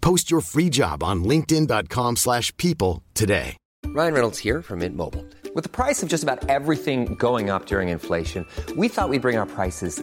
Post your free job on linkedin.com/people slash people today. Ryan Reynolds here from Mint Mobile. With the price of just about everything going up during inflation, we thought we'd bring our prices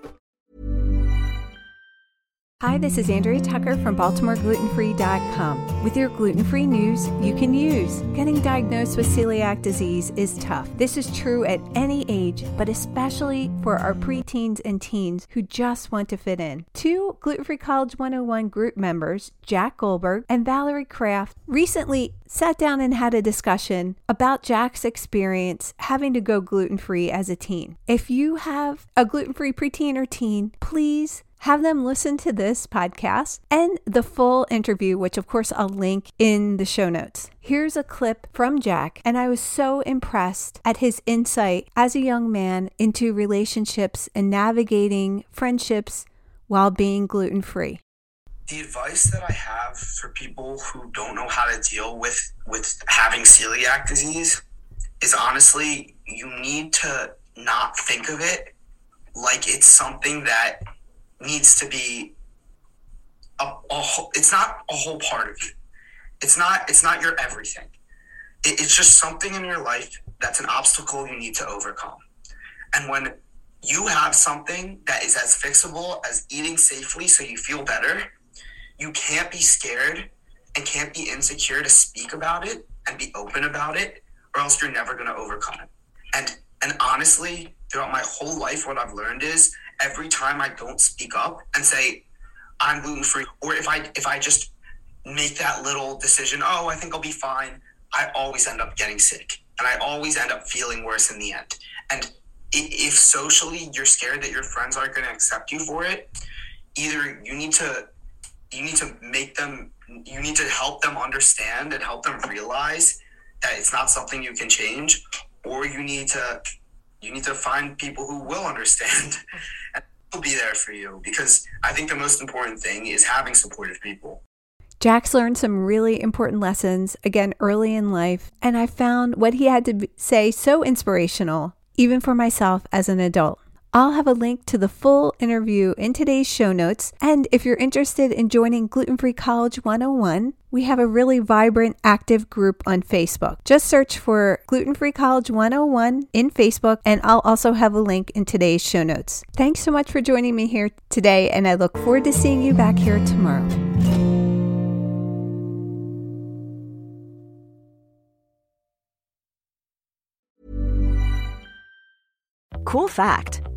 Hi, this is Andrea Tucker from BaltimoreGlutenFree.com. With your gluten free news you can use. Getting diagnosed with celiac disease is tough. This is true at any age, but especially for our preteens and teens who just want to fit in. Two Gluten Free College 101 group members, Jack Goldberg and Valerie Kraft, recently sat down and had a discussion about Jack's experience having to go gluten free as a teen. If you have a gluten free preteen or teen, please have them listen to this podcast and the full interview, which of course I'll link in the show notes. Here's a clip from Jack, and I was so impressed at his insight as a young man into relationships and navigating friendships while being gluten free. the advice that I have for people who don't know how to deal with with having celiac disease is honestly you need to not think of it like it's something that needs to be a, a whole, it's not a whole part of you. It's not it's not your everything. It, it's just something in your life that's an obstacle you need to overcome. And when you have something that is as fixable as eating safely so you feel better, you can't be scared and can't be insecure to speak about it and be open about it or else you're never going to overcome it and and honestly throughout my whole life what i've learned is every time i don't speak up and say i'm gluten free or if i if i just make that little decision oh i think i'll be fine i always end up getting sick and i always end up feeling worse in the end. And if socially you're scared that your friends aren't going to accept you for it either you need to you need to make them you need to help them understand and help them realize that it's not something you can change or you need to you need to find people who will understand and will be there for you because i think the most important thing is having supportive people Jack's learned some really important lessons again early in life, and I found what he had to say so inspirational, even for myself as an adult. I'll have a link to the full interview in today's show notes. And if you're interested in joining Gluten Free College 101, we have a really vibrant, active group on Facebook. Just search for Gluten Free College 101 in Facebook, and I'll also have a link in today's show notes. Thanks so much for joining me here today, and I look forward to seeing you back here tomorrow. Cool fact